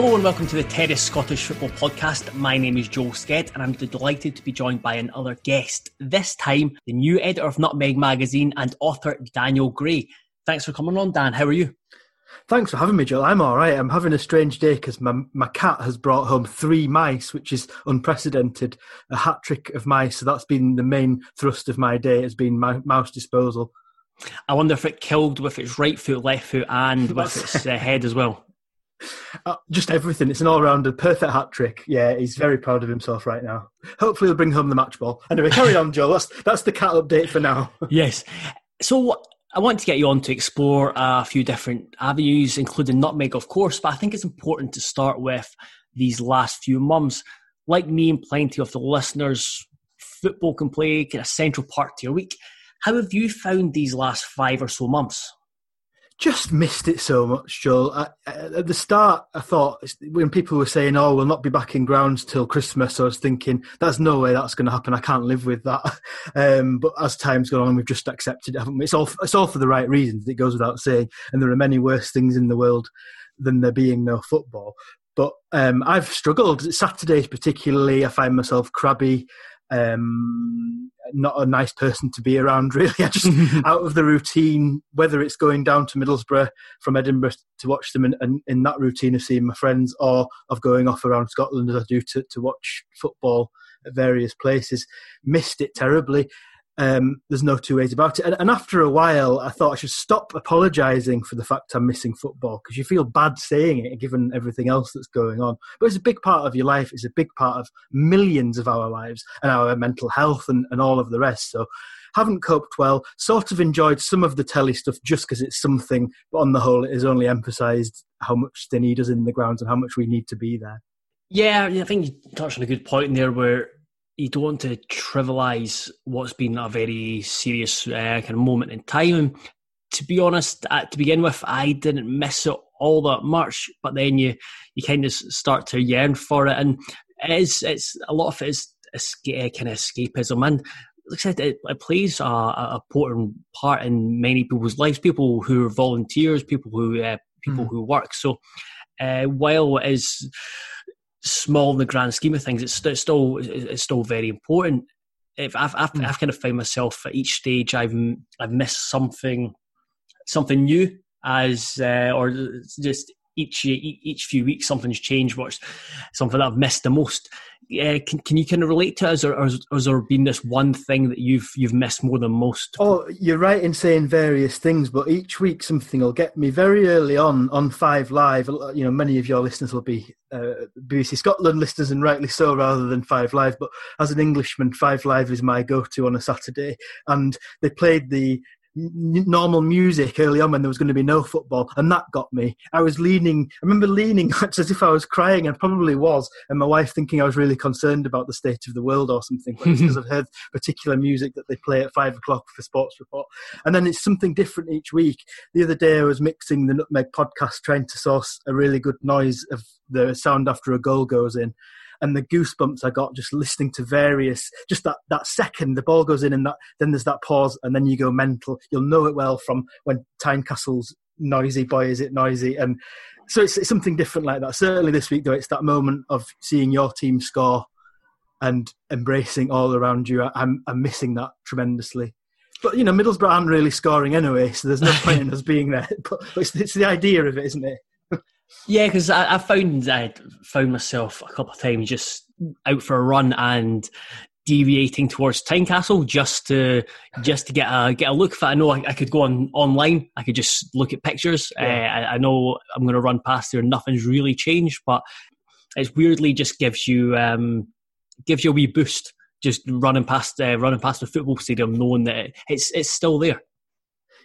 Hello and welcome to the Terrace Scottish Football Podcast. My name is Joel Sked and I'm delighted to be joined by another guest. This time, the new editor of Nutmeg Magazine and author Daniel Gray. Thanks for coming on, Dan. How are you? Thanks for having me, Joel. I'm all right. I'm having a strange day because my, my cat has brought home three mice, which is unprecedented. A hat trick of mice. So that's been the main thrust of my day, has been my mouse disposal. I wonder if it killed with its right foot, left foot, and with its uh, head as well. Uh, just everything. It's an all-rounder, perfect hat trick. Yeah, he's very proud of himself right now. Hopefully, he'll bring home the match ball. Anyway, carry on, Joe. That's that's the cat update for now. yes. So I want to get you on to explore a few different avenues, including nutmeg, of course. But I think it's important to start with these last few months. Like me and plenty of the listeners, football can play a central part to your week. How have you found these last five or so months? Just missed it so much, Joel. I, at the start, I thought when people were saying, "Oh, we'll not be back in grounds till Christmas," I was thinking, "That's no way that's going to happen. I can't live with that." Um, but as time's gone on, we've just accepted it. It's all it's all for the right reasons. It goes without saying, and there are many worse things in the world than there being no football. But um, I've struggled. Saturdays, particularly, I find myself crabby um, not a nice person to be around, really. I just out of the routine, whether it's going down to Middlesbrough from Edinburgh to watch them, and in, in, that routine of seeing my friends, or of going off around Scotland as I do to, to watch football at various places, missed it terribly. Um, there's no two ways about it. And, and, after a while, I thought I should stop apologising for the fact I'm missing football because you feel bad saying it given everything else that's going on. But it's a big part of your life. It's a big part of millions of our lives and our mental health and, and all of the rest. So haven't coped well. Sort of enjoyed some of the telly stuff just because it's something, but on the whole, it has only emphasised how much they need us in the grounds and how much we need to be there. Yeah, I think you touched on a good point there where you don't want to trivialize what's been a very serious uh, kind of moment in time. And to be honest, to begin with, I didn't miss it all that much, but then you you kind of start to yearn for it, and it is it's a lot of it is escape, kind of escapism, and like I said, it, it plays a, a, important part in many people's lives. People who are volunteers, people who uh, people mm. who work. So uh, while it is small in the grand scheme of things, it's, it's still it's still very important. If I've, I've, mm. I've kind of found myself at each stage, I've I've missed something something new as uh, or just each each few weeks something's changed. What's something that I've missed the most? Uh, can can you kind of relate to us, or, or, has there been this one thing that you've you've missed more than most? Oh, you're right in saying various things, but each week something will get me. Very early on on Five Live, you know, many of your listeners will be uh, BBC Scotland listeners, and rightly so, rather than Five Live. But as an Englishman, Five Live is my go-to on a Saturday, and they played the normal music early on when there was going to be no football, and that got me. I was leaning. I remember leaning as if I was crying, and probably was. And my wife thinking I was really concerned about the state of the world or something because I've heard particular music that they play at five o'clock for sports report. And then it's something different each week. The other day I was mixing the Nutmeg podcast, trying to source a really good noise of the sound after a goal goes in and the goosebumps I got just listening to various, just that, that second the ball goes in and that, then there's that pause and then you go mental. You'll know it well from when Tynecastle's noisy, boy is it noisy. And so it's, it's something different like that. Certainly this week though, it's that moment of seeing your team score and embracing all around you. I'm, I'm missing that tremendously. But you know, Middlesbrough aren't really scoring anyway, so there's no point in us being there. But it's, it's the idea of it, isn't it? Yeah, because I, I, found I found myself a couple of times just out for a run and deviating towards Tynecastle just to just to get a get a look. If I know I, I could go on online, I could just look at pictures. Yeah. Uh, I, I, know I'm going to run past there. Nothing's really changed, but it's weirdly just gives you um, gives you a wee boost just running past uh, running past the football stadium, knowing that it's it's still there.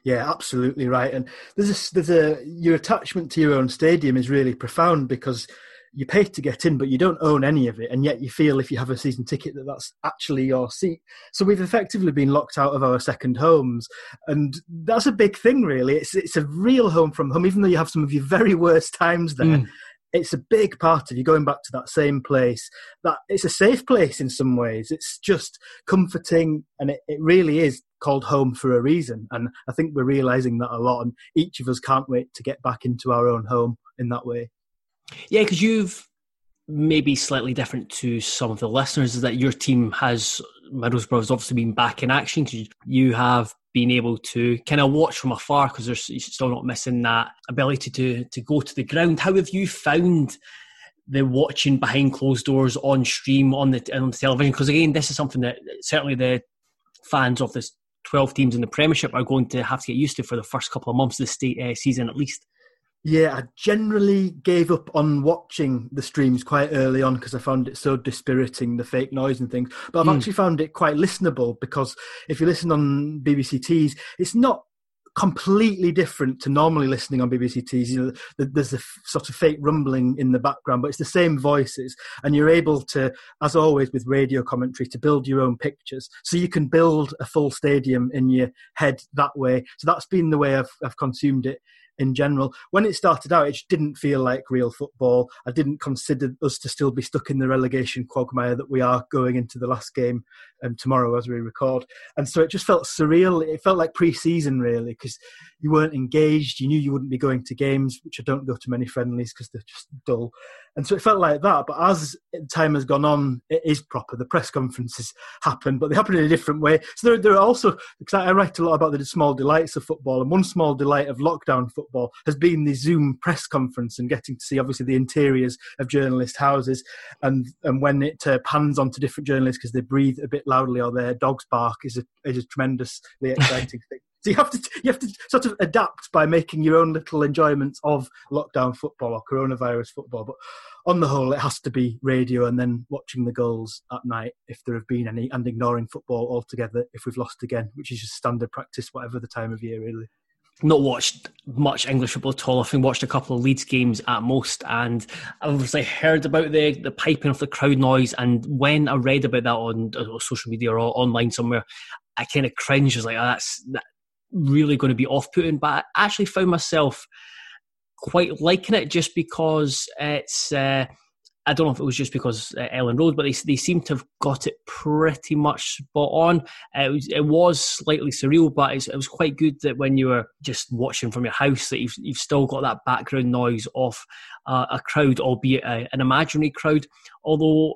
Yeah, absolutely right. And there's a, there's a your attachment to your own stadium is really profound because you pay to get in, but you don't own any of it, and yet you feel if you have a season ticket that that's actually your seat. So we've effectively been locked out of our second homes, and that's a big thing, really. It's it's a real home from home, even though you have some of your very worst times there. Mm. It's a big part of you going back to that same place. That it's a safe place in some ways. It's just comforting, and it, it really is called home for a reason. And I think we're realizing that a lot, and each of us can't wait to get back into our own home in that way. Yeah, because you've maybe slightly different to some of the listeners is that your team has Middlesbrough has obviously been back in action because you have been able to kind of watch from afar because there's still not missing that ability to to go to the ground. How have you found the watching behind closed doors on stream on the on the television? Because again, this is something that certainly the fans of this 12 teams in the Premiership are going to have to get used to for the first couple of months of the state, uh, season at least. Yeah, I generally gave up on watching the streams quite early on because I found it so dispiriting, the fake noise and things. But I've mm. actually found it quite listenable because if you listen on BBC Tees, it's not completely different to normally listening on BBC Tees. You know, there's a sort of fake rumbling in the background, but it's the same voices, and you're able to, as always with radio commentary, to build your own pictures. So you can build a full stadium in your head that way. So that's been the way I've, I've consumed it in general. When it started out, it just didn't feel like real football. I didn't consider us to still be stuck in the relegation quagmire that we are going into the last game um, tomorrow as we record. And so it just felt surreal. It felt like pre-season really because you weren't engaged. You knew you wouldn't be going to games, which I don't go to many friendlies because they're just dull. And so it felt like that. But as time has gone on, it is proper. The press conferences happen, but they happen in a different way. So there, there are also, because I write a lot about the small delights of football, and one small delight of lockdown football has been the Zoom press conference and getting to see obviously the interiors of journalist houses. And, and when it uh, pans onto different journalists because they breathe a bit loudly or their dogs bark is a, is a tremendously exciting thing. So you have to you have to sort of adapt by making your own little enjoyments of lockdown football or coronavirus football. But on the whole, it has to be radio and then watching the goals at night if there have been any, and ignoring football altogether if we've lost again, which is just standard practice, whatever the time of year, really not watched much English football at all. I think watched a couple of Leeds games at most, and I obviously heard about the the piping of the crowd noise. And when I read about that on, on social media or online somewhere, I kind of cringed. I was like, oh, "That's that, really going to be off putting, but I actually found myself quite liking it just because it's. Uh, I don't know if it was just because uh, Elland Road, but they they seem to have got it pretty much spot on. Uh, it, was, it was slightly surreal, but it was quite good that when you were just watching from your house, that you've you've still got that background noise of uh, a crowd, albeit a, an imaginary crowd. Although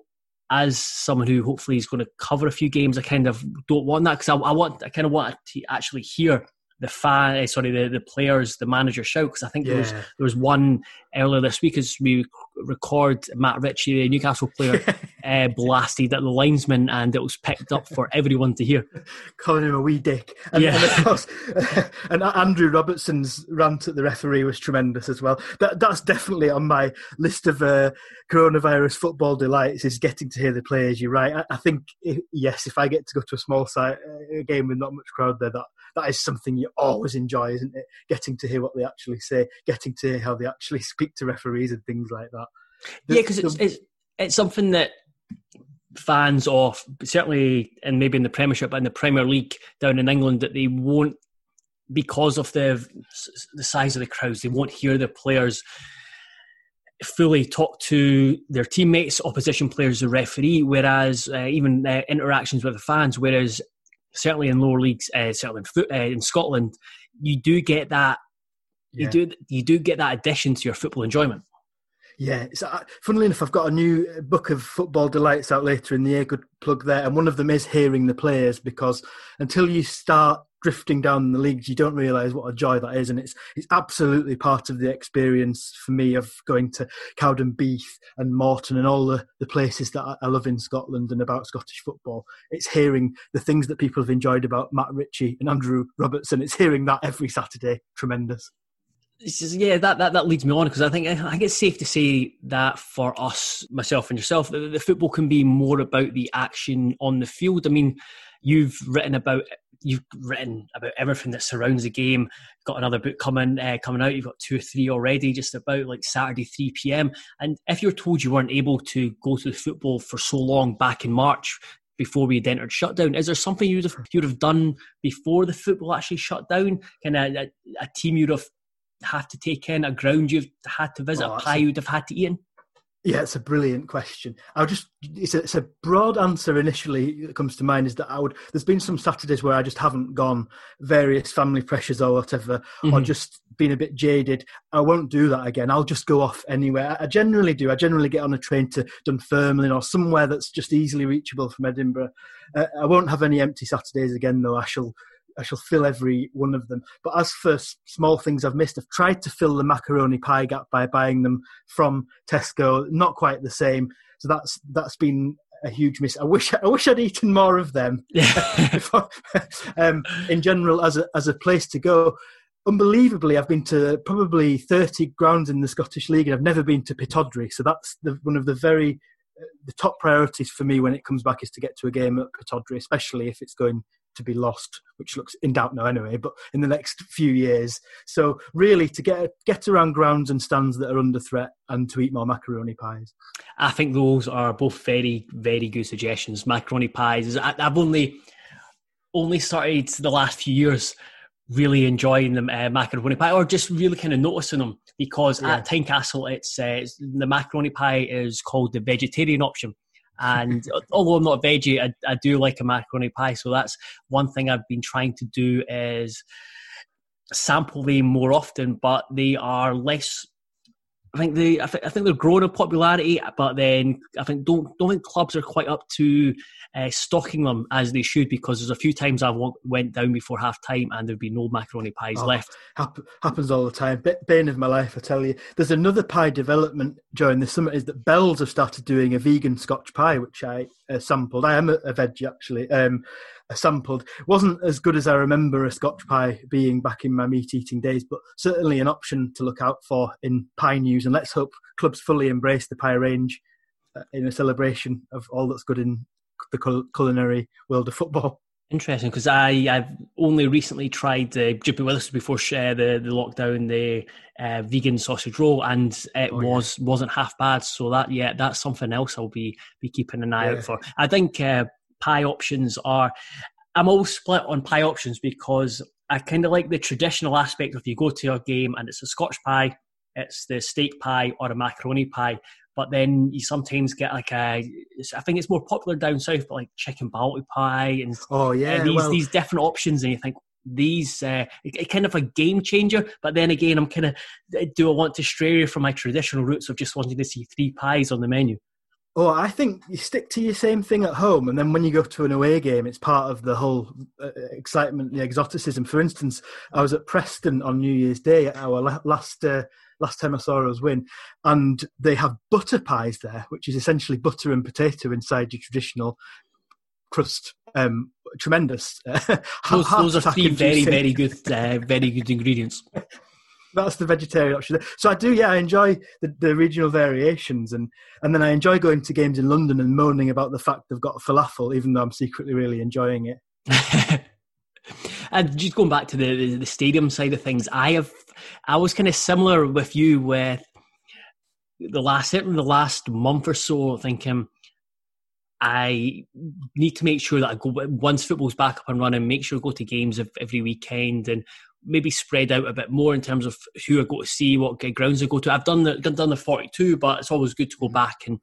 as someone who hopefully is going to cover a few games, I kind of don't want that because I, I, want I kind of want to actually hear the fan, eh, sorry, the, the players, the manager shout because I think yeah. there was there was one earlier this week as we record Matt Ritchie, the Newcastle player, uh, blasted at the linesman, and it was picked up for everyone to hear. Calling him a wee dick. And, yeah. and of course, and Andrew Robertson's rant at the referee was tremendous as well. That that's definitely on my list of uh, coronavirus football delights is getting to hear the players. You're right. I, I think if, yes, if I get to go to a small site a game with not much crowd there, that that is something you always enjoy, isn't it? Getting to hear what they actually say, getting to hear how they actually speak to referees and things like that. The, yeah, because it's, it's it's something that fans of certainly and maybe in the Premiership and the Premier League down in England that they won't because of the the size of the crowds they won't hear the players fully talk to their teammates, opposition players, the referee, whereas uh, even uh, interactions with the fans, whereas certainly in lower leagues, uh, certainly in, foot, uh, in Scotland, you do get that. Yeah. You do you do get that addition to your football enjoyment. Yeah, it's, uh, funnily enough, I've got a new book of football delights out later in the year. Good plug there, and one of them is hearing the players because until you start drifting down the leagues, you don't realise what a joy that is, and it's it's absolutely part of the experience for me of going to Cowdenbeath and Morton and all the, the places that I, I love in Scotland and about Scottish football. It's hearing the things that people have enjoyed about Matt Ritchie and Andrew Robertson. It's hearing that every Saturday. Tremendous. Just, yeah, that, that, that leads me on because I think I think it's safe to say that for us, myself and yourself, the, the football can be more about the action on the field. I mean, you've written about you've written about everything that surrounds the game. Got another book coming uh, coming out. You've got two or three already, just about like Saturday three p.m. And if you're told you weren't able to go to the football for so long back in March before we had entered shutdown, is there something you'd have you'd have done before the football actually shut down? Kind of a, a, team you'd have had to take in, a ground you've had to visit, oh, a pie a, you'd have had to eat in. Yeah, it's a brilliant question. I'll just it's a, it's a broad answer initially that comes to mind is that I would there's been some Saturdays where I just haven't gone various family pressures or whatever mm-hmm. or just been a bit jaded. I won't do that again. I'll just go off anywhere. I generally do. I generally get on a train to Dunfermline or somewhere that's just easily reachable from Edinburgh. Uh, I won't have any empty Saturdays again though. I shall I shall fill every one of them. But as for small things I've missed, I've tried to fill the macaroni pie gap by buying them from Tesco. Not quite the same. So that's that's been a huge miss. I wish I wish I'd eaten more of them. um, in general, as a as a place to go, unbelievably, I've been to probably thirty grounds in the Scottish League, and I've never been to Pittodrie. So that's the, one of the very uh, the top priorities for me when it comes back is to get to a game at Pittodrie, especially if it's going to be lost, which looks in doubt now anyway, but in the next few years. So really to get get around grounds and stands that are under threat and to eat more macaroni pies. I think those are both very, very good suggestions. Macaroni pies. I've only only started the last few years really enjoying the uh, macaroni pie or just really kind of noticing them because yeah. at Tynecastle it's, uh, it's the macaroni pie is called the vegetarian option and although I'm not a veggie, I, I do like a macaroni pie. So that's one thing I've been trying to do is sample them more often, but they are less I think they, I, th- I think they're growing in popularity, but then I think don't don't think clubs are quite up to uh, stocking them as they should because there's a few times I've went down before half time and there'd be no macaroni pies oh, left. Happ- happens all the time. bane of my life, I tell you. There's another pie development during the summer is that Bell's have started doing a vegan Scotch pie, which I uh, sampled. I am a, a veggie actually. Um, sampled. wasn't as good as I remember a Scotch pie being back in my meat eating days, but certainly an option to look out for in pie news. And let's hope clubs fully embrace the pie range uh, in a celebration of all that's good in the culinary world of football. Interesting, because I I've only recently tried uh, Jippy Willis before uh, the the lockdown the uh, vegan sausage roll, and it oh, was yeah. wasn't half bad. So that yeah, that's something else I'll be be keeping an eye yeah. out for. I think uh, pie options are. I'm always split on pie options because I kind of like the traditional aspect of you go to a game and it's a Scotch pie, it's the steak pie or a macaroni pie. But then you sometimes get like a, I think it's more popular down south, but like chicken balti pie and oh yeah, uh, these well, these different options, and you think these uh, it, kind of a game changer. But then again, I'm kind of do I want to stray from my traditional roots of just wanting to see three pies on the menu? Oh, I think you stick to your same thing at home, and then when you go to an away game, it's part of the whole uh, excitement, the exoticism. For instance, I was at Preston on New Year's Day, our last uh, last time I saw us win, and they have butter pies there, which is essentially butter and potato inside your traditional crust. Um, tremendous. those, those are three very, very good, uh, very good ingredients. that's the vegetarian option. So I do, yeah, I enjoy the, the regional variations, and and then I enjoy going to games in London and moaning about the fact they've got falafel, even though I'm secretly really enjoying it. and just going back to the, the, the stadium side of things, I have I was kind of similar with you with the last certainly the last month or so, thinking I need to make sure that I go once football's back up and running, make sure I go to games every weekend and maybe spread out a bit more in terms of who I go to see, what grounds I go to. I've done the done the forty two, but it's always good to go back and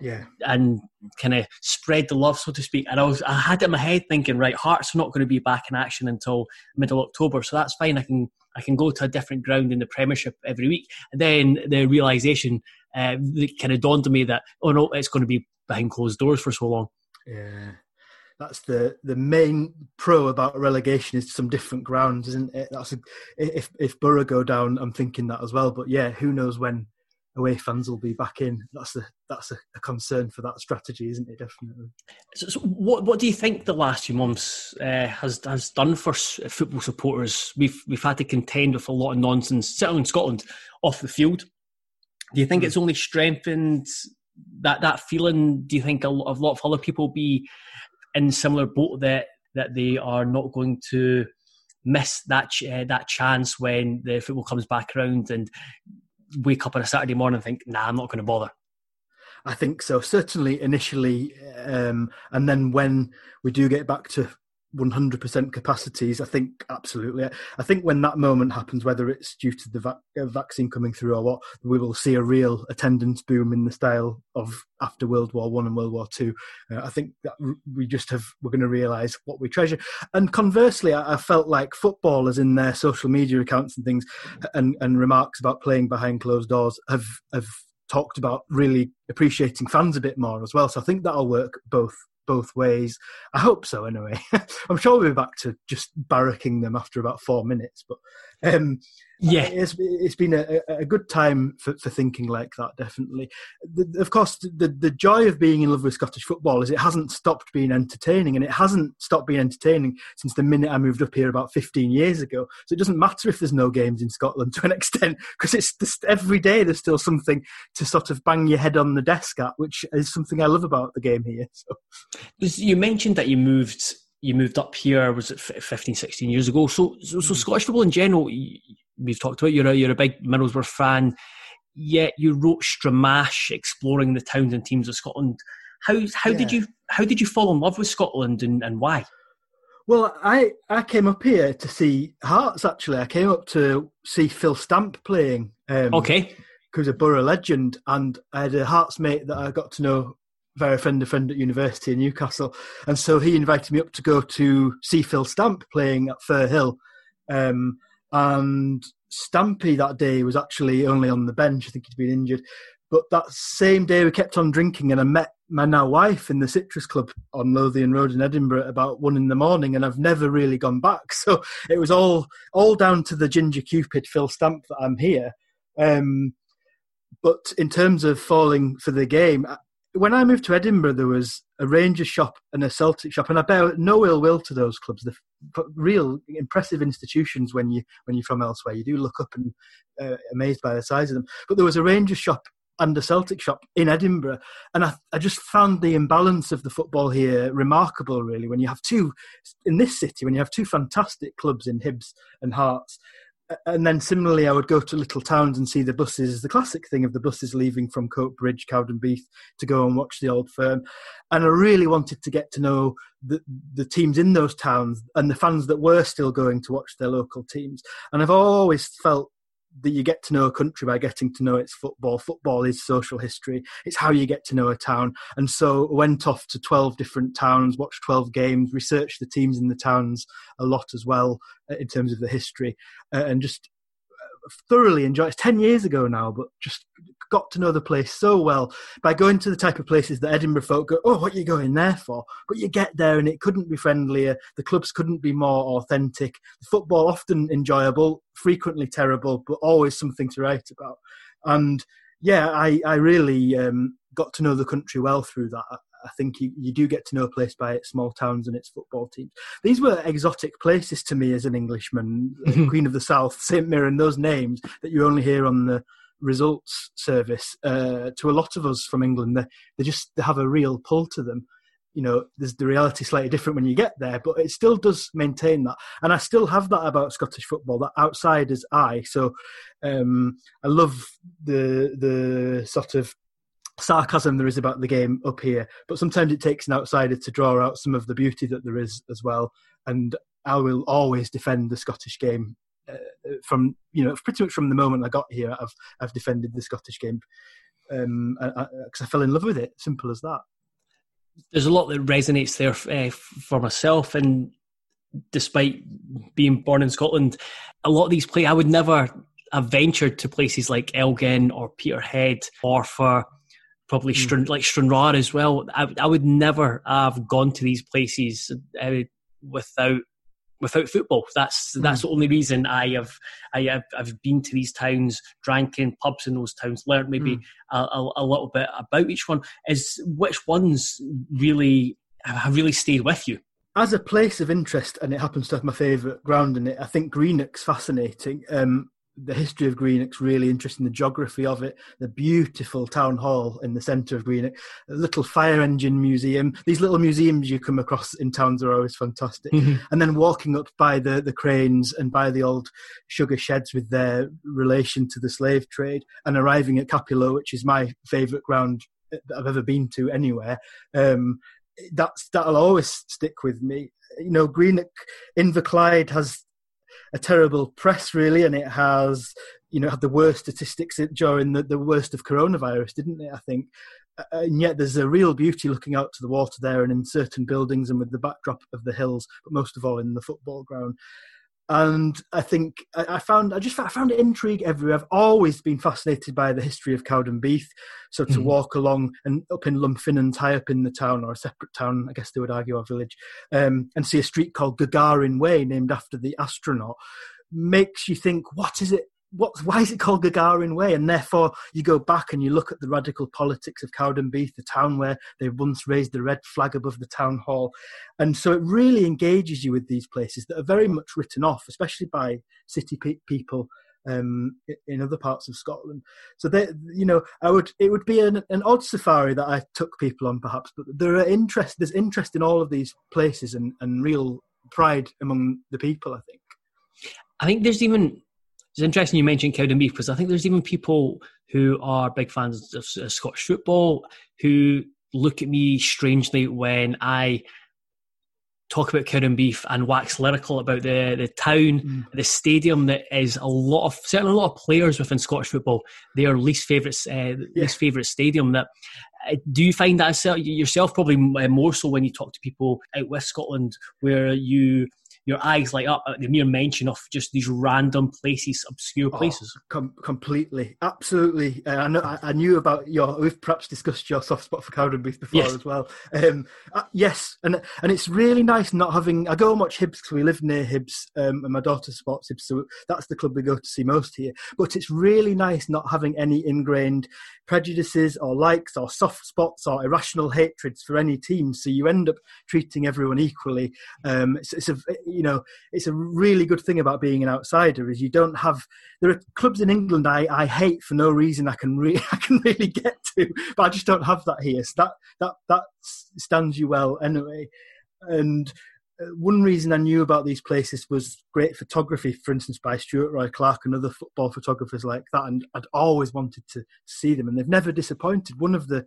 yeah, and kind of spread the love, so to speak. And I was I had it in my head thinking, right, Hearts are not going to be back in action until middle October, so that's fine. I can I can go to a different ground in the Premiership every week. And then the realization uh, kind of dawned on me that oh no, it's going to be behind closed doors for so long. Yeah, that's the the main pro about relegation is some different grounds, isn't it? That's a, if if Borough go down, I'm thinking that as well. But yeah, who knows when away fans will be back in. That's a that's a, a concern for that strategy, isn't it? Definitely. So, so what what do you think the last few months uh, has has done for football supporters? We've we've had to contend with a lot of nonsense, certainly in Scotland, off the field. Do you think it's only strengthened that that feeling? Do you think a lot, a lot of other people be in similar boat that that they are not going to miss that uh, that chance when the football comes back around and wake up on a Saturday morning and think, nah, I'm not going to bother? I think so. Certainly initially, um, and then when we do get back to 100% capacities, I think absolutely. I think when that moment happens, whether it's due to the uh, vaccine coming through or what, we will see a real attendance boom in the style of after World War One and World War Two. Uh, I think that we just have we're going to realise what we treasure. And conversely, I, I, felt like footballers in their social media accounts and things, and, and remarks about playing behind closed doors have have talked about really appreciating fans a bit more as well. So I think that'll work both both ways. I hope so, anyway. I'm sure we'll be back to just barracking them after about four minutes, but um, yeah, it's it's been a, a good time for, for thinking like that. Definitely, the, of course, the the joy of being in love with Scottish football is it hasn't stopped being entertaining, and it hasn't stopped being entertaining since the minute I moved up here about 15 years ago. So it doesn't matter if there's no games in Scotland to an extent because it's just every day there's still something to sort of bang your head on the desk at, which is something I love about the game here. So. You mentioned that you moved you moved up here was it 15 16 years ago so so, so mm. scottish football in general we've talked about you're a, you're a big middlesbrough fan yet you wrote stramash exploring the towns and teams of scotland how how yeah. did you how did you fall in love with scotland and, and why well, I, I came up here to see Hearts. Actually, I came up to see Phil Stamp playing. Um, okay, who's a Borough legend, and I had a Hearts mate that I got to know very friend of friend at university in Newcastle, and so he invited me up to go to see Phil Stamp playing at Firhill, um, and Stampy that day was actually only on the bench. I think he'd been injured, but that same day we kept on drinking, and I met my now wife in the Citrus Club on Lothian Road in Edinburgh about one in the morning, and I've never really gone back. So it was all all down to the Ginger Cupid Phil Stamp that I'm here. Um, but in terms of falling for the game, when I moved to Edinburgh, there was a Rangers shop and a Celtic shop, and I bear no ill will to those clubs. They're real impressive institutions when you when you're from elsewhere. You do look up and uh, amazed by the size of them. But there was a Rangers shop and a Celtic shop in Edinburgh, and I, I just found the imbalance of the football here remarkable. Really, when you have two in this city, when you have two fantastic clubs in Hibs and Hearts, and then similarly, I would go to little towns and see the buses. The classic thing of the buses leaving from Coatbridge, Cowdenbeath to go and watch the old firm. And I really wanted to get to know the, the teams in those towns and the fans that were still going to watch their local teams. And I've always felt that you get to know a country by getting to know its football. Football is social history. It's how you get to know a town. And so I went off to 12 different towns, watched 12 games, researched the teams in the towns a lot as well uh, in terms of the history, uh, and just thoroughly enjoyed. It's 10 years ago now, but just got to know the place so well by going to the type of places that Edinburgh folk go, oh, what are you going there for? But you get there and it couldn't be friendlier. The clubs couldn't be more authentic. The football often enjoyable, frequently terrible, but always something to write about. And yeah, I, I really um, got to know the country well through that. I think you, you do get to know a place by its small towns and its football teams. These were exotic places to me as an Englishman, Queen of the South, St Mirren, those names that you only hear on the results service uh, to a lot of us from England. They, they just they have a real pull to them. you know, there's the reality slightly different when you get there, but it still does maintain that. And I still have that about Scottish football, that outsider's eye. So um, I love the the sort of sarcasm there is about the game up here, but sometimes it takes an outsider to draw out some of the beauty that there is as well. And I will always defend the Scottish game uh, from you know pretty much from the moment I got here. I've I've defended the Scottish game because um, I, I, I, fell in love with it. Simple as that. There's a lot that resonates there uh, for myself, and despite being born in Scotland, a lot of these play I would never have ventured to places like Elgin or Peterhead or for probably mm. like Stranraer as well. I, I, would never have gone to these places uh, without without football. That's mm. that's the only reason I have I have I've been to these towns, drank in pubs in those towns, learned maybe mm. a, a, a, little bit about each one. Is which ones really have really stayed with you? As a place of interest, and it happens to have my favourite ground in it. I think Greenock's fascinating. Um, the history of Greenock's really interesting, the geography of it, the beautiful town hall in the centre of Greenock, a little fire engine museum. These little museums you come across in towns are always fantastic. Mm-hmm. And then walking up by the, the cranes and by the old sugar sheds with their relation to the slave trade and arriving at Cappielow, which is my favourite ground that I've ever been to anywhere. Um, that's that'll always stick with me. You know, Greenock Inverclyde has a terrible press, really, and it has you know had the worst statistics during the, the worst of coronavirus, didn't it? I think. And yet, there's a real beauty looking out to the water there, and in certain buildings, and with the backdrop of the hills, but most of all in the football ground and I think I found I just I found intrigue everywhere. I've always been fascinated by the history of Cowdenbeath. So to mm. walk along and up in Lumphinnans, high up in the town or a separate town, I guess they would argue, our village, um, and see a street called Gagarin Way, named after the astronaut, makes you think, what is it what, why is it called Gagarin Way? And therefore, you go back and you look at the radical politics of Cowdenbeath, the town where they once raised the red flag above the town hall. And so it really engages you with these places that are very much written off, especially by city pe- people um, in other parts of Scotland. So they, you know, I would it would be an, an odd safari that I took people on, perhaps, but there are interest. There's interest in all of these places and, and real pride among the people. I think. I think there's even it's interesting you mentioned Cowdenbeath because I think there's even people who are big fans of, of Scottish football who look at me strangely when I talk about Cowdenbeath and wax lyrical about the the town, mm. the stadium that is a lot of certainly a lot of players within Scottish football. Their least favourite uh, yeah. least favourite stadium. That uh, do you find that yourself probably more so when you talk to people out with Scotland, where you your eyes light up at the mere mention of just these random places, obscure oh, places. Oh, com- completely, absolutely. Uh, I know. I, I, knew about your. We've perhaps discussed your soft spot for Cowdenbeath before yes. as well. Um, uh, yes, and and it's really nice not having. I go and watch Hibs because we live near Hibs, um, and my daughter supports Hibs, so that's the club we go to see most here. But it's really nice not having any ingrained prejudices or likes or soft spots or irrational hatreds for any team. So you end up treating everyone equally. Um, it's, it's a you know, it's a really good thing about being an outsider is you don't have. There are clubs in England I, I hate for no reason I can re- I can really get to, but I just don't have that here. So that that that stands you well anyway. And uh, one reason I knew about these places was great photography, for instance, by Stuart Roy Clark and other football photographers like that. And I'd always wanted to see them, and they've never disappointed. One of the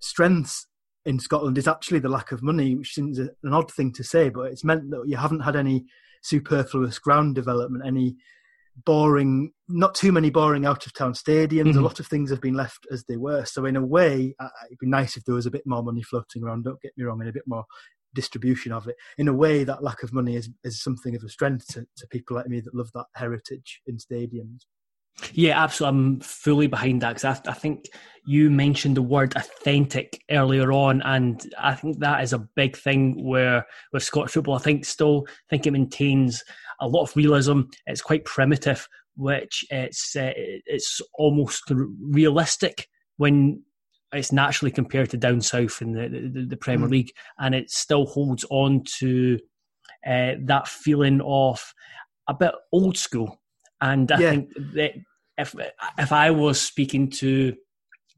strengths in Scotland is actually the lack of money, which seems an odd thing to say, but it's meant that you haven't had any superfluous ground development, any boring, not too many boring out of town stadiums. Mm-hmm. A lot of things have been left as they were. So, in a way, it'd be nice if there was a bit more money floating around, don't get me wrong, and a bit more distribution of it. In a way, that lack of money is, is something of a strength to, to people like me that love that heritage in stadiums. Yeah, absolutely. I'm fully behind that because I, I, think you mentioned the word authentic earlier on, and I think that is a big thing where with Scottish football, I think still think it maintains a lot of realism. It's quite primitive, which it's uh, it's almost realistic when it's naturally compared to down south in the the, the Premier mm. League, and it still holds on to uh, that feeling of a bit old school and I yeah. think that if if I was speaking to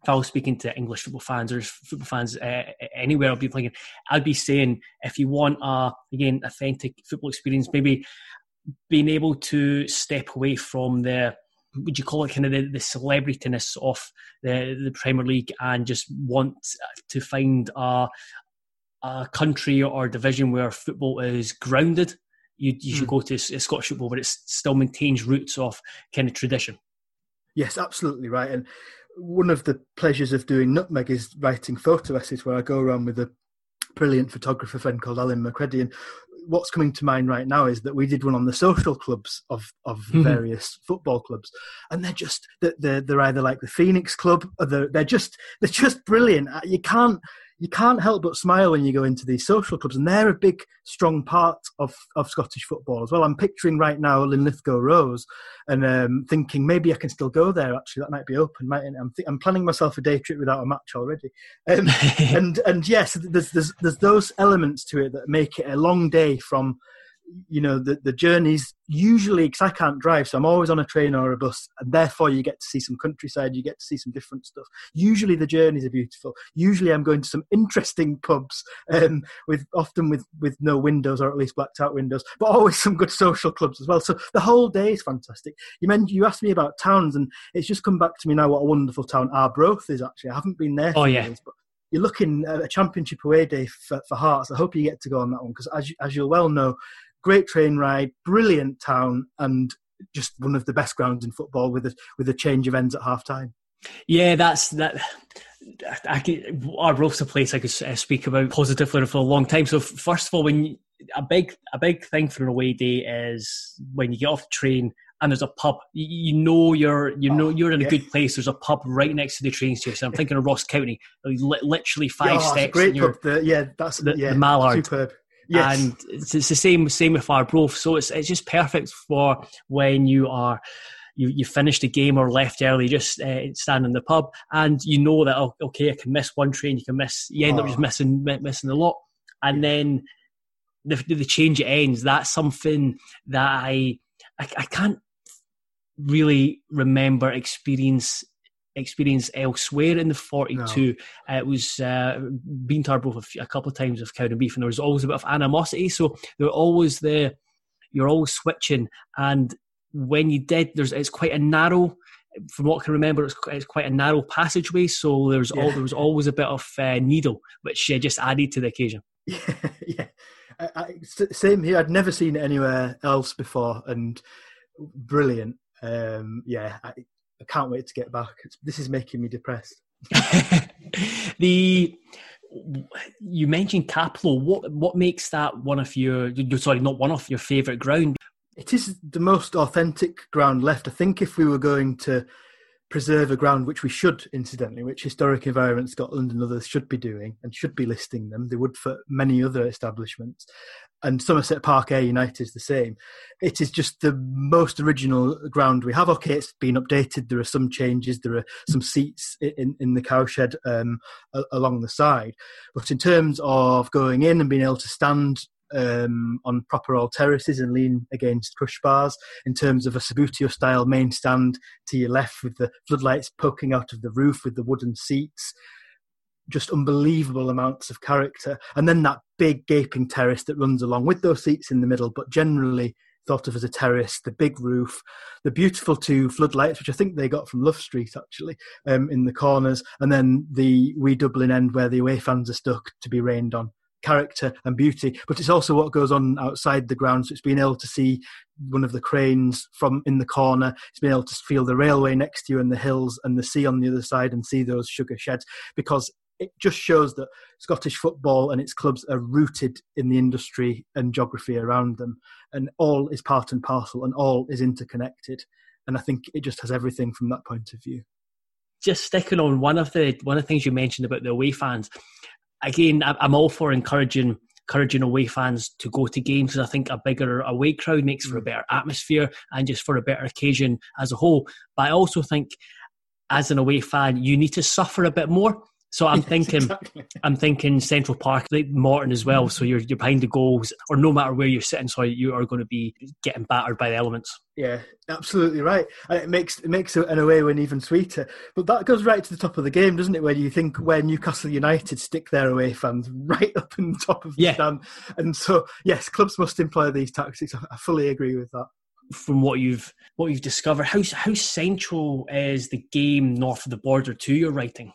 if I was speaking to English football fans or football fans uh, anywhere, I'd be thinking, I'd be saying, if you want a again authentic football experience, maybe being able to step away from the would you call it kind of the, the celebrityness of the the Premier League and just want to find a a country or division where football is grounded. You, you mm. should hmm. go to Scottish football, but it still maintains roots of kind of tradition. Yes, absolutely right. And one of the pleasures of doing Nutmeg is writing photo essays where I go around with a brilliant photographer friend called Alan McCredie. And what's coming to mind right now is that we did one on the social clubs of of mm-hmm. various football clubs, and they're just they're they're either like the Phoenix Club, or they're, they're just they're just brilliant. You can't you can't help but smile when you go into these social clubs, and they're a big, strong part of, of Scottish football as well. I'm picturing right now Linlithgow Rose, and um, thinking maybe I can still go there. Actually, that might be open. Might, I'm, th- I'm planning myself a day trip without a match already, um, and and yes, there's, there's there's those elements to it that make it a long day from you know the the journeys usually because I can't drive, so I'm always on a train or a bus, and therefore you get to see some countryside, you get to see some different stuff. Usually the journeys are beautiful. Usually I'm going to some interesting pubs, um, with often with with no windows or at least blacked out windows, but always some good social clubs as well. So the whole day is fantastic. You mentioned you asked me about towns, and it's just come back to me now what a wonderful town Arbroath is. Actually, I haven't been there. Oh yeah. Years, but you're looking at a championship away day for, for Hearts. I hope you get to go on that one because, as you, as you'll well know, great train ride, brilliant town, and just one of the best grounds in football with a with a change of ends at half time. Yeah, that's that. I Arbroath's a place I could uh, speak about positively for a long time. So first of all, when you, a big a big thing for an away day is when you get off the train and there's a pub. You, you know you're you know oh, you're in a yeah. good place. There's a pub right next to the train station. I'm thinking of Ross County, literally five yeah, steps. great pub. The, yeah, that's the, yeah, the Mallard. Superb. Yes. And it's, it's the same same with Arbroath. So it's it's just perfect for when you are you, you finished the game or left early, just uh, stand in the pub, and you know that oh, okay, I can miss one train, you can miss, you end oh. up just missing missing a lot, and then the the change it ends. That's something that I I, I can't really remember experience experience elsewhere in the 42. No. Uh, it was uh, been to both a, few, a couple of times with Cowdenbeath, and beef, and there was always a bit of animosity. So they were always the you're always switching, and when you did, there's it's quite a narrow. From what I can remember, it's, it's quite a narrow passageway, so there's yeah. all there was always a bit of uh, needle, which uh, just added to the occasion. Yeah, yeah. I, I, same here. I'd never seen it anywhere else before, and brilliant. Um, yeah, I, I can't wait to get back. It's, this is making me depressed. the you mentioned Cappielow. What what makes that one of your? Sorry, not one of your favourite ground. It is the most authentic ground left. I think if we were going to preserve a ground, which we should, incidentally, which Historic Environment Scotland and others should be doing and should be listing them. They would for many other establishments. And Somerset Park Ayr United is the same. It is just the most original ground we have. Okay, it's been updated. There are some changes. There are some seats in, in the cowshed um, along the side. But in terms of going in and being able to stand um, on proper old terraces and lean against crush bars in terms of a Subbuteo style main stand to your left with the floodlights poking out of the roof with the wooden seats. Just unbelievable amounts of character. And then that big gaping terrace that runs along with those seats in the middle, but generally thought of as a terrace, the big roof, the beautiful two floodlights, which I think they got from Love Street actually, um, in the corners, and then the wee Dublin end where the away fans are stuck to be rained on character and beauty, but it's also what goes on outside the ground. So it's being able to see one of the cranes from in the corner. It's being able to feel the railway next to you and the hills and the sea on the other side and see those sugar sheds because it just shows that Scottish football and its clubs are rooted in the industry and geography around them, and all is part and parcel, and all is interconnected. And I think it just has everything from that point of view. Just sticking on one of the one of the things you mentioned about the away fans, again, I'm all for encouraging encouraging away fans to go to games because I think a bigger away crowd makes for a mm. better atmosphere and just for a better occasion as a whole. But I also think as an away fan, you need to suffer a bit more So I'm thinking, exactly. I'm thinking Central Park, like Morton as well. So you're you're behind the goals, or no matter where you're sitting, so you are going to be getting battered by the elements. Yeah, absolutely right. And it makes it makes an away win even sweeter. But that goes right to the top of the game, doesn't it? Where you think where Newcastle United stick their away fans right up in the top of the Yeah. stand. And so yes, clubs must employ these tactics. I I fully agree with that. From what you've what you've discovered, how how central is the game north of the border to your writing?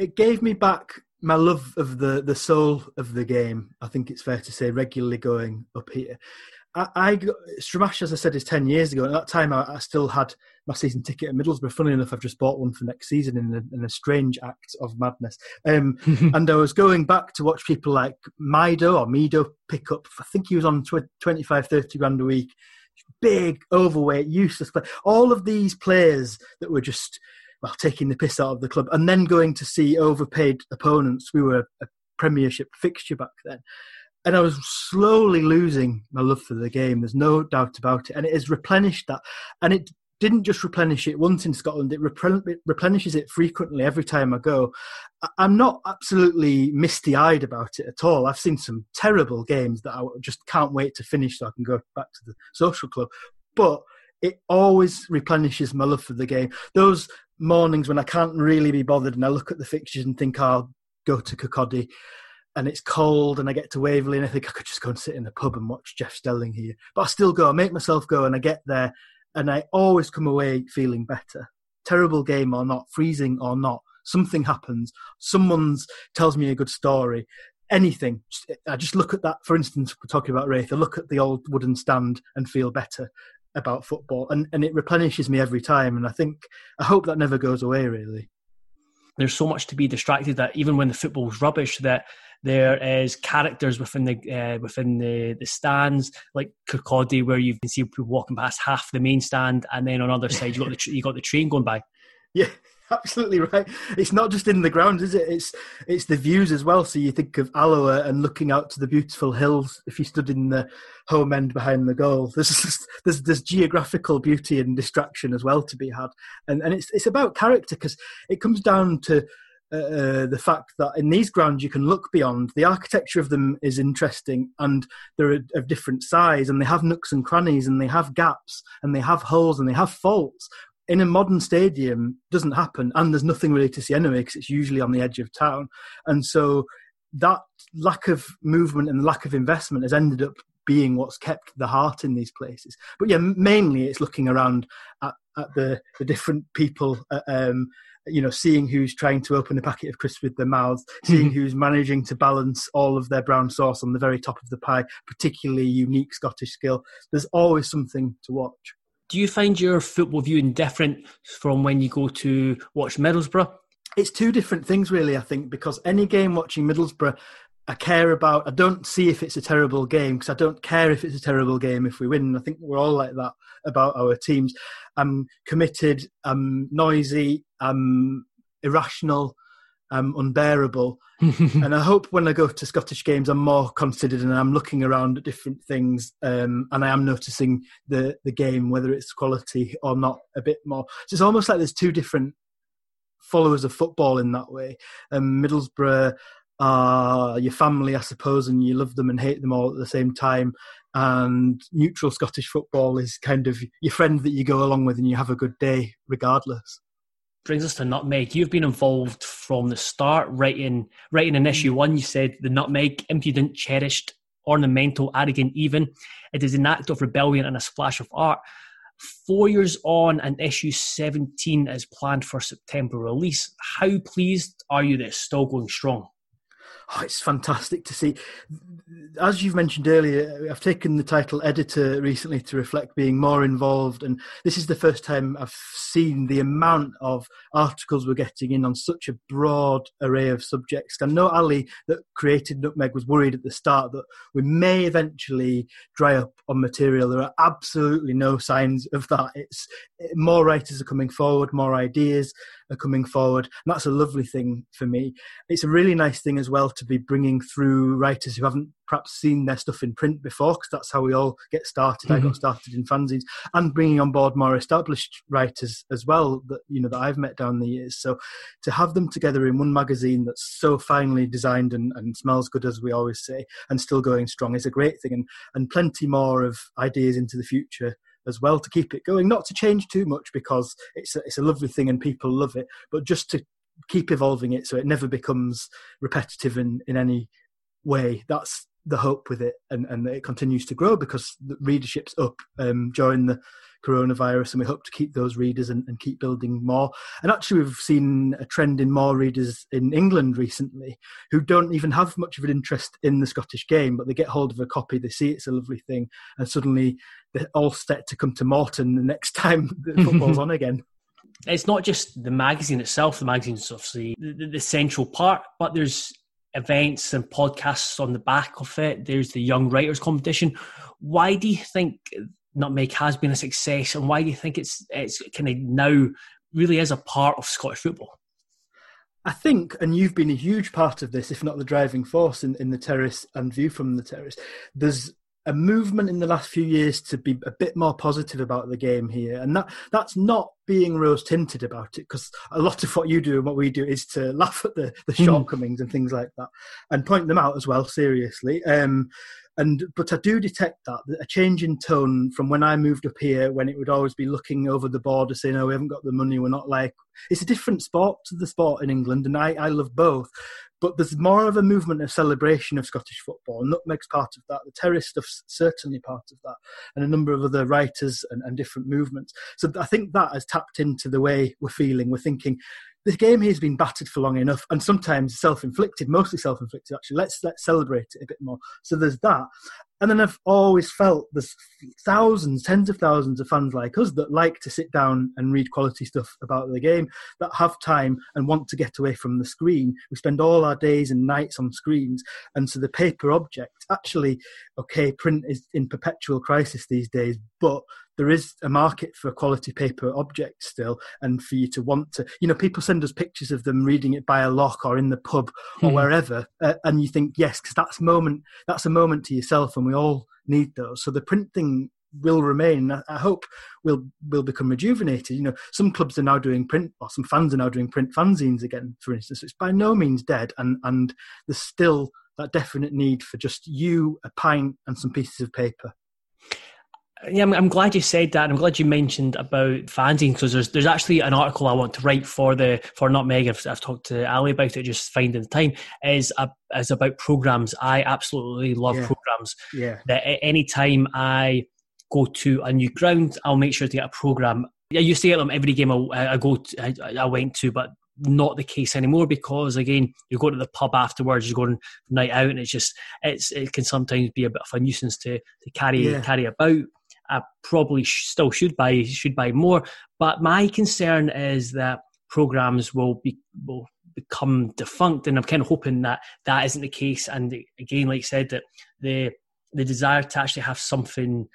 It gave me back my love of the the soul of the game. I think it's fair to say regularly going up here. I, I got- Stramash, as I said, is ten years ago. At that time, I, I still had my season ticket at Middlesbrough. Funny enough, I've just bought one for next season in a, in a strange act of madness. Um, and I was going back to watch people like Mido or Mido pick up. I think he was on tw- 25, 30 grand a week. Big, overweight, useless player. All of these players that were just well taking the piss out of the club, and then going to see overpaid opponents. We were a Premiership fixture back then. And I was slowly losing my love for the game. There's no doubt about it. And it has replenished that. And it didn't just replenish it once in Scotland, it, it replenishes it frequently every time I go. I- I'm not absolutely misty eyed about it at all. I've seen some terrible games that I just can't wait to finish so I can go back to the social club. But it always replenishes my love for the game. Those mornings when I can't really be bothered and I look at the fixtures and think I'll go to Kirkcaldy and it's cold and I get to Waverley and I think I could just go and sit in the pub and watch Jeff Stelling here. But I still go, I make myself go and I get there and I always come away feeling better. Terrible game or not, freezing or not, something happens. Someone's tells me a good story. Anything. I just look at that, for instance, we're talking about Raith, I look at the old wooden stand and feel better about football and, and it replenishes me every time and I think I hope that never goes away really. There's so much to be distracted that even when the football's rubbish, that there is characters within the uh, within the, the stands, like Kirkcaldy, where you can see people walking past half the main stand, and then on other side you got the you got the train going by. Yeah, absolutely right. It's not just in the ground, is it? It's it's the views as well. So you think of Alloa and looking out to the beautiful hills. If you stood in the home end behind the goal, there's just, there's there's geographical beauty and distraction as well to be had. And and it's it's about character because it comes down to. Uh, the fact that in these grounds you can look beyond the architecture of them is interesting and they're of different size and they have nooks and crannies and they have gaps and they have holes and they have faults in a modern stadium doesn't happen and there's nothing really to see anyway because it's usually on the edge of town. And so that lack of movement and lack of investment has ended up being what's kept the heart in these places. But yeah mainly it's looking around at, at the, the different people uh, um, you know seeing who's trying to open a packet of crisps with their mouths seeing who's managing to balance all of their brown sauce on the very top of the pie particularly unique scottish skill. There's always something to watch Do you find your football viewing different from when you go to watch Middlesbrough? it's two different things really i think because any game watching middlesbrough i care about i don't see if it's a terrible game because i don't care if it's a terrible game if we win i think we're all like that about our teams i'm committed i'm noisy i'm irrational i'm unbearable and i hope when i go to scottish games i'm more considered and i'm looking around at different things um, and i am noticing the the game whether it's quality or not a bit more so it's almost like there's two different followers of football in that way. Um, Middlesbrough are your family, I suppose, and you love them and hate them all at the same time. And neutral Scottish football is kind of your friend that you go along with and you have a good day regardless. Brings us to nutmeg. You've been involved from the start, writing writing in issue mm. one. You said the nutmeg, impudent, cherished, ornamental, arrogant, even. It is an act of rebellion and a splash of art. Four years on, and issue 17 is planned for September release. How pleased are you that it's still going strong? Oh, it's fantastic to see. As you've mentioned earlier, I've taken the title editor recently to reflect being more involved, and this is the first time I've seen the amount of articles we're getting in on such a broad array of subjects. I know Ali, that created Nutmeg, was worried at the start that we may eventually dry up on material. There are absolutely no signs of that. It's more writers are coming forward, more ideas are coming forward, and that's a lovely thing for me. It's a really nice thing as well to be bringing through writers who haven't perhaps seen their stuff in print before, because that's how we all get started. Mm-hmm. I got mm-hmm. started in fanzines, and bringing on board more established writers as well that you know that I've met down the years. So to have them together in one magazine that's so finely designed and, and smells good, as we always say, and still going strong is a great thing, and and plenty more of ideas into the future as well to keep it going. Not to change too much because it's a, it's a lovely thing and people love it, but just to keep evolving it so it never becomes repetitive in, in any way. That's the hope with it, and, and it continues to grow because the readership's up um, during the coronavirus, and we hope to keep those readers and, and, keep building more. And actually, we've seen a trend in more readers in England recently who don't even have much of an interest in the Scottish game, but they get hold of a copy, they see it's a lovely thing, and suddenly they're all set to come to Morton the next time the football's on again it's not just the magazine itself. The magazine's obviously the, the, central part, but there's events and podcasts on the back of it. There's the Young Writers Competition. Why do you think Nutmeg has been a success, and why do you think it's it's kind of now really is a part of Scottish football? I think, and you've been a huge part of this, if not the driving force in, in the terrace and view from the terrace. There's a movement in the last few years to be a bit more positive about the game here, and that that's not being rose tinted about it because a lot of what you do and what we do is to laugh at the, the hmm. shortcomings and things like that and point them out as well seriously. Um, and but I do detect that a change in tone from when I moved up here, when it would always be looking over the border, saying, "Oh, we haven't got the money. We're not like." It's a different sport to the sport in England, and I I love both. But there's more of a movement of celebration of Scottish football. Nutmeg's part of that. The terrace stuff's certainly part of that, and a number of other writers and, and different movements. So I think that has tapped into the way we're feeling. We're thinking this game here has been battered for long enough, and sometimes self-inflicted, mostly self-inflicted. Actually, let's let's celebrate it a bit more. So there's that, and then I've always felt there's thousands, tens of thousands of fans like us that like to sit down and read quality stuff about the game, that have time and want to get away from the screen. We spend all our days and nights on screens, and so the paper object actually, okay, print is in perpetual crisis these days, but there is a market for quality paper objects still, and for you to want to, you know, people send us pictures of them reading it by a lock or in the pub or hmm. wherever, uh, and you think yes, because that's moment, that's a moment to yourself, and we all need those. So the print thing will remain. I hope will will become rejuvenated. You know, some clubs are now doing print, or some fans are now doing print fanzines again. For instance, it's by no means dead, and and there's still that definite need for just you, a pint, and some pieces of paper yeah, I'm, I'm, glad you said that. I'm glad you mentioned about fanzine because there's there's actually an article I want to write for the for Nutmeg. I've, I've talked to Ali about it, just finding the time. Is a, is about programs. I absolutely love yeah. programs. Yeah. That any time I go to a new ground, I'll make sure to get a program. I used to get them every game I, I go to, I, I went to, but not the case anymore because again you go to the pub afterwards you go on night out and it's just it's it can sometimes be a bit of a nuisance to to carry yeah. carry about I probably sh- still should buy should buy more. But my concern is that programs will be will become defunct, and I'm kind of hoping that that isn't the case. And again, like I said, that the the desire to actually have something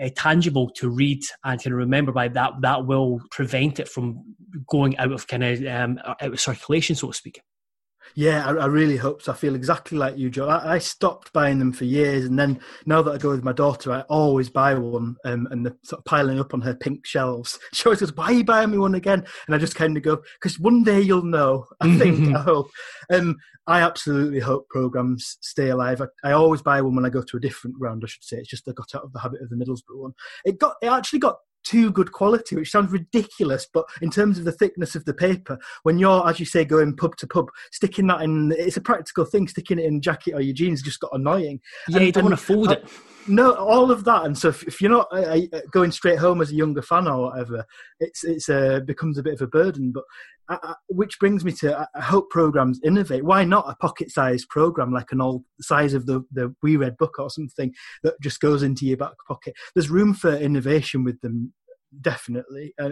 uh, tangible to read and to remember by that that will prevent it from going out of kind of um, out of circulation, so to speak. Yeah, I, I, really hope so. I feel exactly like you, Joe. I, I, stopped buying them for years, and then now that I go with my daughter, I always buy one, um, and they're sort of piling up on her pink shelves. She always goes, "Why are you buying me one again?" And I just kind of go, "Because one day you'll know." I think. I hope. Um, I absolutely hope programs stay alive. I, I, always buy one when I go to a different round. I should say it's just I got out of the habit of the Middlesbrough one. It got it actually got too good quality, which sounds ridiculous, but in terms of the thickness of the paper, when you're, as you say, going pub to pub, sticking that in, it's a practical thing. Sticking it in jacket or your jeans just got annoying. Yeah, and, you don't want to fold it. No, all of that, and so if, if you're not uh, uh, going straight home as a younger fan or whatever, it's it's uh, becomes a bit of a burden. But uh, uh which brings me to I hope programs innovate. Why not a pocket-sized program like an old size of the the Wee Red Book or something that just goes into your back pocket? There's room for innovation with them, definitely. Uh,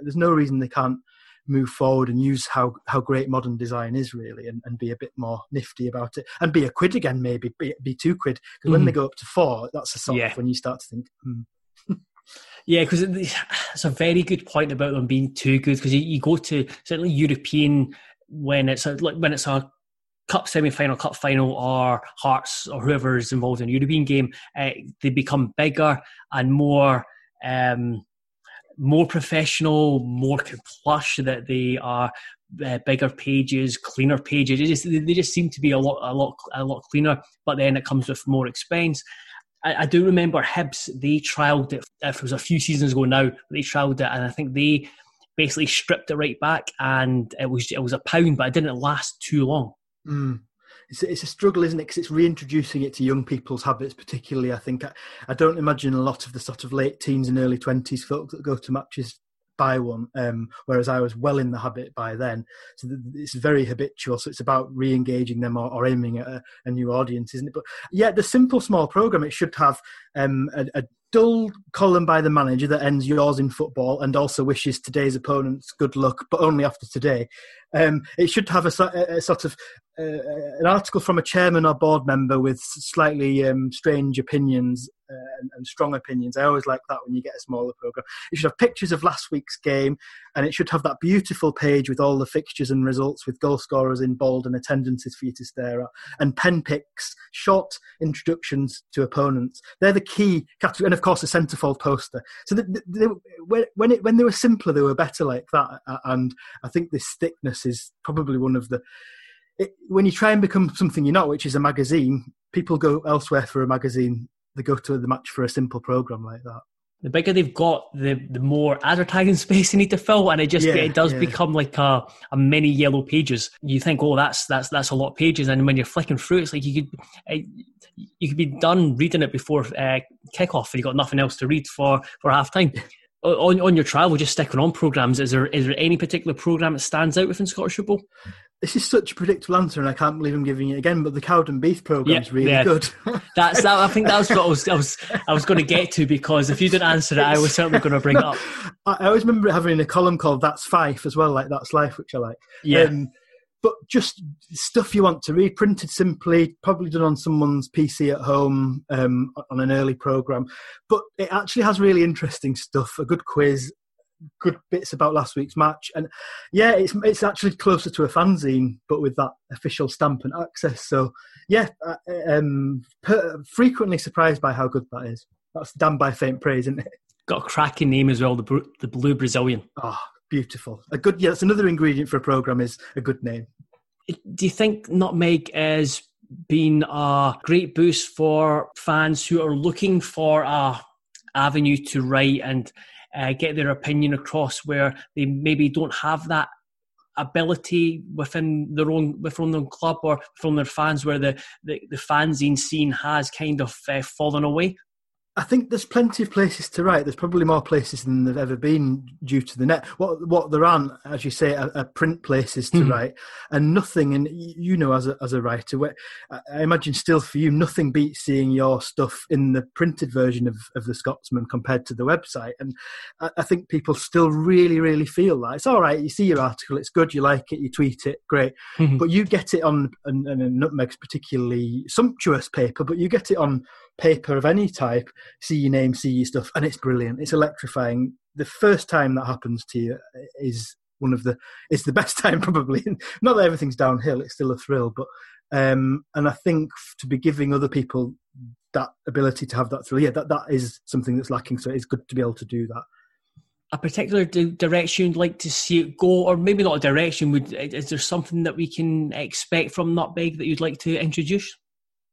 there's no reason they can't move forward and use how, how great modern design is really and, and be a bit more nifty about it and be a quid again maybe be, be two quid because mm. when they mm. go up to four that's a sort yeah. when you start to think hmm. yeah because it's a very good point about them being too good because you, you, go to certainly european when it's a, like when it's a cup semi final, cup final, or Hearts or whoever is involved in a European game, uh, they become bigger and more. Um, more professional, more plush. That they are uh, bigger pages, cleaner pages. They just they just seem to be a lot a lot a lot cleaner. But then it comes with more expense. I, I do remember Hibs. They trialled it. If it was a few seasons ago now, they trialled it, and I think they basically stripped it right back, and it was it was a pound, but it didn't last too long. Mm. It's, it's a struggle, isn't it? Because it's reintroducing it to young people's habits, particularly. I think I, I, don't imagine a lot of the sort of late teens and early twenties folk that go to matches buy one, um, whereas I was well in the habit by then. So it's very habitual. So it's about re-engaging them or, or aiming at a, a, new audience, isn't it? But yeah, the simple small program it should have um, a, a dull column by the manager that ends yours in football and also wishes today's opponents good luck, but only after today. Um, it should have a, a, sort of uh, an article from a chairman or board member with slightly um, strange opinions uh, and, and, strong opinions. I always like that when you get a smaller program. It should have pictures of last week's game, and it should have that beautiful page with all the fixtures and results, with goal scorers in bold and attendances for you to stare at, and pen picks, short introductions to opponents. They're the key category, and of course a centrefold poster. So the, the, when it when they were simpler, they were better like that. And I think this thickness is probably one of the it, when you try and become something you're not, which is a magazine, people go elsewhere for a magazine. They go to the match for a simple program like that. The bigger they've got, the the more advertising space they need to fill, and it just yeah, it does yeah. become like a, a many yellow pages. You think, oh, that's that's that's a lot of pages, and when you're flicking through, it's like you could eh, you could be done reading it before uh, kickoff, and you got nothing else to read for for half time. on on your travel, just sticking on programs, is there is there any particular program that stands out within Scottish football? This is such a predictable answer, and I can't believe I'm giving it again. But the Cowdenbeath program is yeah, really yeah. good. That's that. I think that's what I was I was I was going to get to because if you didn't answer it, I was certainly going to bring it up. I always remember having a column called "That's Fife" as well, like "That's Life," which I like. Yeah. Um, but just stuff you want to read, printed simply, probably done on someone's PC at home um, on an early program. But it actually has really interesting stuff, a good quiz, good bits about last week's match, and yeah, it's it's actually closer to a fanzine, but with that official stamp and access. So yeah, uh, um, per, frequently surprised by how good that is. That's damned by faint praise, isn't it? Got a cracking name as well, the the Blue Brazilian. Oh, beautiful. A good yeah, that's another ingredient for a program is a good name. Do you think Nutmeg has been a great boost for fans who are looking for a avenue to write and uh, get their opinion across where they maybe don't have that ability within their own within their own club or from their fans where the, the, the fanzine scene has kind of uh, fallen away I think there's plenty of places to write. There's probably more places than there've ever been due to the net. What what there aren't, as you say, are, are print places to mm. write, and nothing. And you know, as a as a writer, where, I imagine still for you, nothing beats seeing your stuff in the printed version of, of the Scotsman compared to the website. And I, I think people still really, really feel that it's all right. You see your article, it's good, you like it, you tweet it, great, mm-hmm. but you get it on and, and nutmeg's particularly sumptuous paper, but you get it on paper of any type, see your name, see your stuff, and it's brilliant. It's electrifying. The first time that happens to you is one of the it's the best time probably. Not that everything's downhill; it's still a thrill, but um, and I think to be giving other people that ability to have that thrill, yeah, that that is something that's lacking. So it's good to be able to do that. A particular direction you'd like to see it go, or maybe not a direction. Would is there something that we can expect from Nutmeg that you'd like to introduce?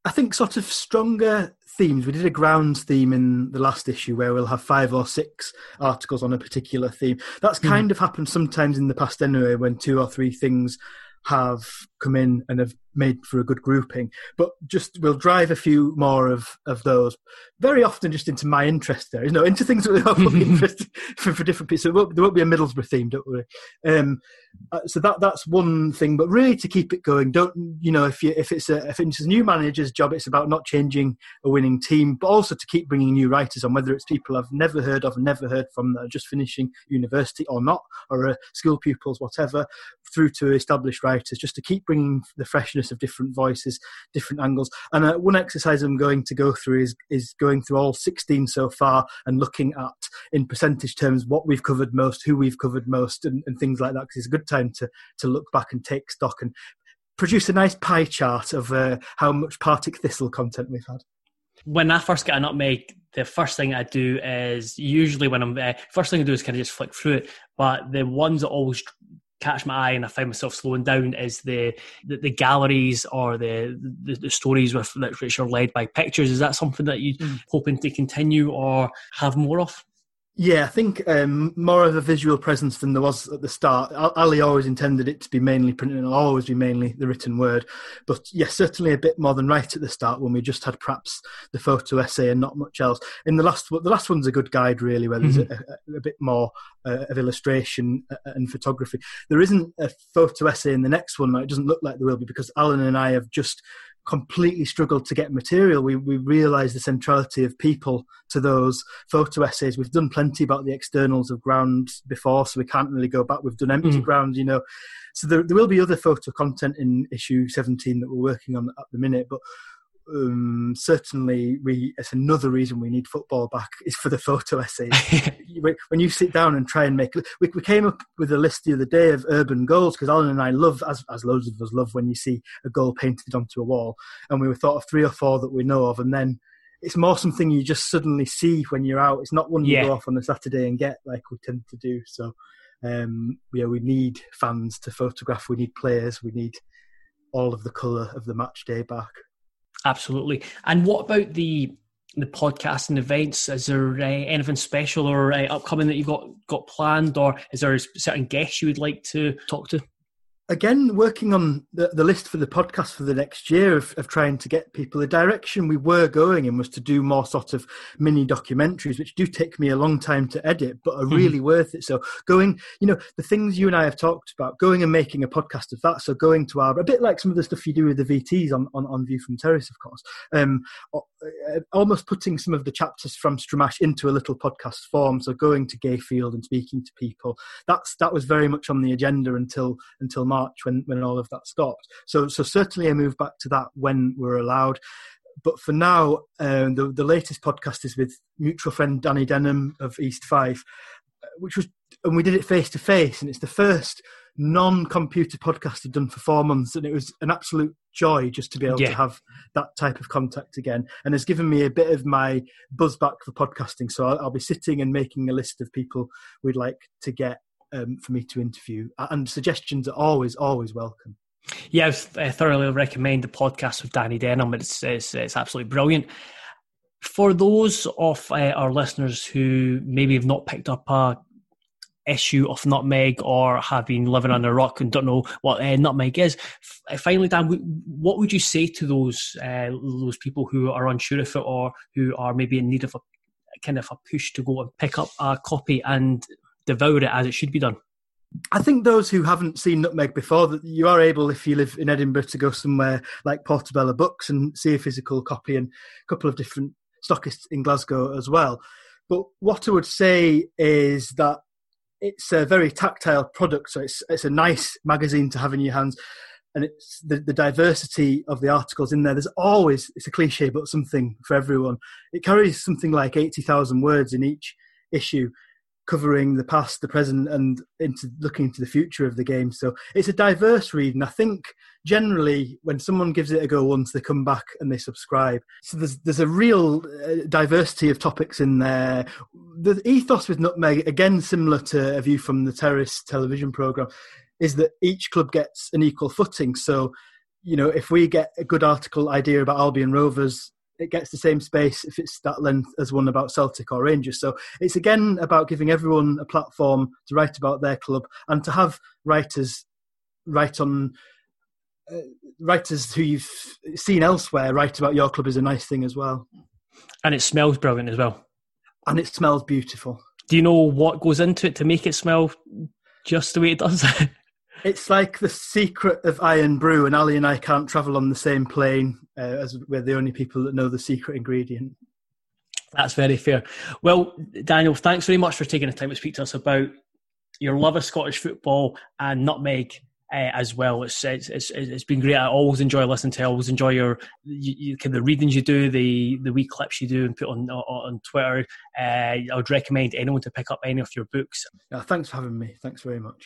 I think sort of stronger themes. We did a grounds theme in the last issue where we'll have five or six articles on a particular theme. That's hmm. kind mm. of happened sometimes in the past anyway, when two or three things have come in and have made for a good grouping. But just we'll drive a few more of, of those. Very often just into my interest there, you know, into things that are interesting for, for different people. So won't, there won't be a Middlesbrough theme, don't worry. Um, uh, so that that's one thing. But really, to keep it going, don't you know if you if it's a if it's a new manager's job, it's about not changing a winning team, but also to keep bringing new writers on, whether it's people I've never heard of, never heard from that are just finishing university or not, or uh, school pupils, whatever, through to established writers, just to keep bringing the freshness of different voices, different angles. And uh, one exercise I'm going to go through is is going through all 16 so far and looking at in percentage terms what we've covered most, who we've covered most, and, and things like that. Because it's a good time to to look back and take stock and produce a nice pie chart of uh, how much Partick Thistle content we've had. When I first get a nutmeg, the first thing I do is usually when I'm uh, first thing I do is kind of just flick through it. But the ones that always catch my eye and I find myself slowing down is the the, the galleries or the, the, the stories with which are led by pictures. Is that something that you mm. hoping to continue or have more of? Yeah, I think um, more of a visual presence than there was at the start. Ali always intended it to be mainly printed and always be mainly the written word. But yes, certainly a bit more than right at the start when we just had perhaps the photo essay and not much else. In the last, the last one's a good guide really, where there's mm-hmm. a, a, bit more uh, of illustration uh, and photography. There isn't a photo essay in the next one. It doesn't look like there will be because Alan and I have just completely struggled to get material. We we realise the centrality of people to those photo essays. We've done plenty about the externals of ground before, so we can't really go back. We've done empty mm. ground, you know. So there, there will be other photo content in issue 17 that we're working on at the minute, but um, certainly we it's another reason we need football back is for the photo essays. when you sit down and try and make, we, we came up with a list the other day of urban goals because Alan and I love, as as loads of us love, when you see a goal painted onto a wall, and we thought of three or four that we know of, and then it's more something you just suddenly see when you're out. It's not one you yeah. go off on a Saturday and get like we tend to do. So, um, yeah, we need fans to photograph. We need players. We need all of the colour of the match day back. Absolutely. And what about the the podcast and events? Is there uh, anything special or uh, upcoming that you've got got planned, or is there a certain guests you would like to talk to? Again working on the, the list for the podcast for the next year of, of trying to get people the direction we were going in was to do more sort of mini documentaries which do take me a long time to edit but are really mm-hmm. worth it. So going you know the things you and i have talked about going and making a podcast of that. So going to our a bit like some of the stuff you do with the vts on, on, on view from terrace of course um, uh, almost putting some of the chapters from stramash into a little podcast form. So going to gayfield and speaking to people that's that was very much on the agenda until until March when, when all of that stopped. So, so certainly a move back to that when we're allowed. But for now, um, the, the latest podcast is with mutual friend Danny Denholm of East Fife, which was, and we did it face to face, and it's the first non-computer podcast I've done for four months, and it was an absolute joy just to be able yeah. to have that type of contact again, and has given me a bit of my buzz back for podcasting. So I'll, I'll be sitting and making a list of people we'd like to get um, for me to interview. And suggestions are always, always welcome. Yeah, I thoroughly recommend the podcast with Danny Denholm. It's, it's, it's absolutely brilliant. For those of uh, our listeners who maybe have not picked up a issue of Nutmeg or have been living on a rock and don't know what uh, Nutmeg is, F- finally, Dan, what would you say to those uh, those people who are unsure of it or who are maybe in need of a kind of a push to go and pick up a copy and devour it as it should be done. I think those who haven't seen Nutmeg before, that you are able, if you live in Edinburgh, to go somewhere like Portobello Books and see a physical copy, and a couple of different stockists in Glasgow as well. But what I would say is that it's a very tactile product, so it's it's a nice magazine to have in your hands, and it's the, the diversity of the articles in there. There's always it's a cliche, but something for everyone. It carries something like eighty thousand words in each issue covering the past, the present, and into looking into the future of the game. So it's a diverse read, and I think generally when someone gives it a go once, they come back and they subscribe. So there's there's a real uh, diversity of topics in there. The ethos with Nutmeg, again similar to a view from the Terrace television program, is that each club gets an equal footing. So you know, if we get a good article idea about Albion Rovers, it gets the same space if it's that length as one about Celtic or Rangers. So it's again about giving everyone a platform to write about their club and to have writers write on uh, writers who you've seen elsewhere write about your club is a nice thing as well. And it smells brilliant as well. And it smells beautiful. Do you know what goes into it to make it smell just the way it does? It's like the secret of Irn-Bru, and Ali and I can't travel on the same plane uh, as we're the only people that know the secret ingredient. That's very fair. Well, Daniel, thanks very much for taking the time to speak to us about your love of Scottish football and nutmeg uh, as well. It's, it's, it's it's been great. I always enjoy listening to. I always enjoy your you, you, kind of the readings you do, the the wee clips you do and put on on, Twitter. Uh, I would recommend anyone to pick up any of your books. Yeah, thanks for having me. Thanks very much.